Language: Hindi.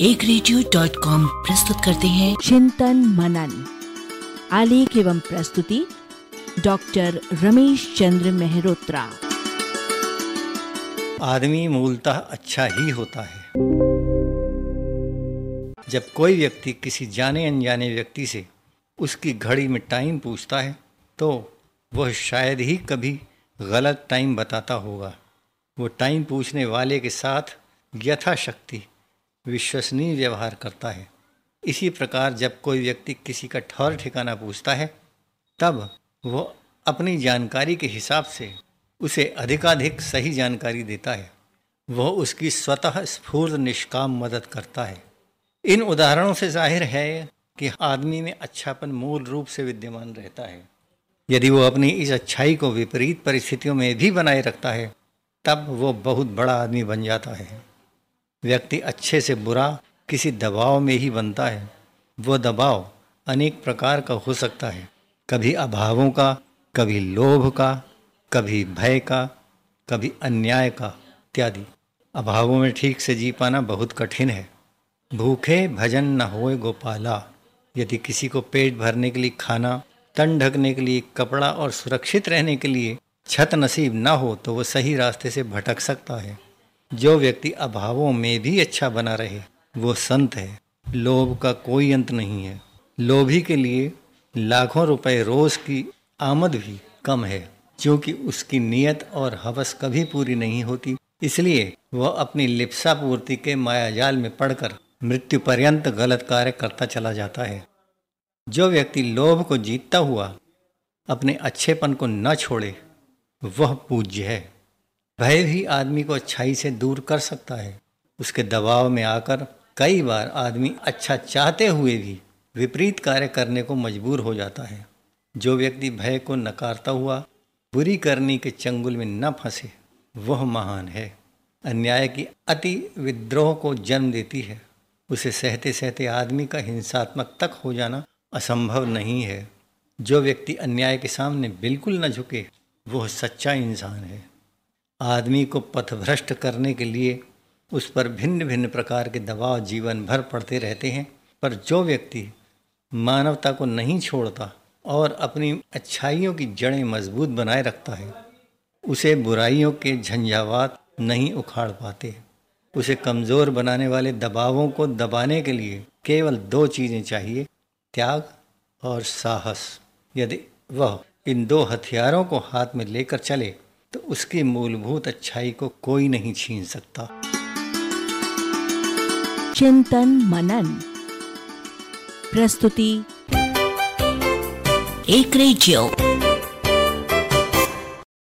एक रेडियो डॉट कॉम प्रस्तुत करते हैं। चिंतन मनन आलेख एवं प्रस्तुति डॉक्टर रमेश चंद्र मेहरोत्रा। आदमी मूलतः अच्छा ही होता है। जब कोई व्यक्ति किसी जाने अनजाने व्यक्ति से उसकी घड़ी में टाइम पूछता है तो वह शायद ही कभी गलत टाइम बताता होगा। वो टाइम पूछने वाले के साथ यथाशक्ति विश्वसनीय व्यवहार करता है। इसी प्रकार जब कोई व्यक्ति किसी का ठौर ठिकाना पूछता है, तब वह अपनी जानकारी के हिसाब से उसे अधिकाधिक सही जानकारी देता है। वह उसकी स्वतः स्फूर्त निष्काम मदद करता है। इन उदाहरणों से ज़ाहिर है कि आदमी में अच्छापन मूल रूप से विद्यमान रहता है। यदि वो अपनी इस अच्छाई को विपरीत परिस्थितियों में भी बनाए रखता है, तब वो बहुत बड़ा आदमी बन जाता है। व्यक्ति अच्छे से बुरा किसी दबाव में ही बनता है। वो दबाव अनेक प्रकार का हो सकता है। कभी अभावों का, कभी लोभ का, कभी भय का, कभी अन्याय का इत्यादि। अभावों में ठीक से जी पाना बहुत कठिन है। भूखे भजन न होए गोपाला, यदि किसी को पेट भरने के लिए खाना, तन ढकने के लिए कपड़ा और सुरक्षित रहने के लिए छत नसीब न हो तो वह सही रास्ते से भटक सकता है। जो व्यक्ति अभावों में भी अच्छा बना रहे, वो संत है। लोभ का कोई अंत नहीं है। लोभी के लिए लाखों रुपए रोज की आमद भी कम है, क्योंकि उसकी नियत और हवस कभी पूरी नहीं होती। इसलिए वह अपनी लिप्सा पूर्ति के मायाजाल में पड़कर मृत्यु पर्यंत गलत कार्य करता चला जाता है। जो व्यक्ति लोभ को जीतता हुआ अपने अच्छेपन को न छोड़े, वह पूज्य है। भय भी आदमी को अच्छाई से दूर कर सकता है। उसके दबाव में आकर कई बार आदमी अच्छा चाहते हुए भी विपरीत कार्य करने को मजबूर हो जाता है। जो व्यक्ति भय को नकारता हुआ, बुरी करने के चंगुल में न फंसे, वह महान है। अन्याय की अति विद्रोह को जन्म देती है। उसे सहते सहते आदमी का हिंसात्मक तक हो जाना असंभव नहीं है। जो व्यक्ति अन्याय के सामने बिल्कुल न झुके, वह सच्चा इंसान है। आदमी को पथभ्रष्ट करने के लिए उस पर भिन्न भिन्न प्रकार के दबाव जीवन भर पड़ते रहते हैं। पर जो व्यक्ति मानवता को नहीं छोड़ता और अपनी अच्छाइयों की जड़ें मज़बूत बनाए रखता है, उसे बुराइयों के झंझावात नहीं उखाड़ पाते। उसे कमज़ोर बनाने वाले दबावों को दबाने के लिए केवल दो चीज़ें चाहिए, त्याग और साहस। यदि वह इन दो हथियारों को हाथ में लेकर चले तो उसकी मूलभूत अच्छाई को कोई नहीं छीन सकता। चिंतन मनन। प्रस्तुति। एक रेडियो।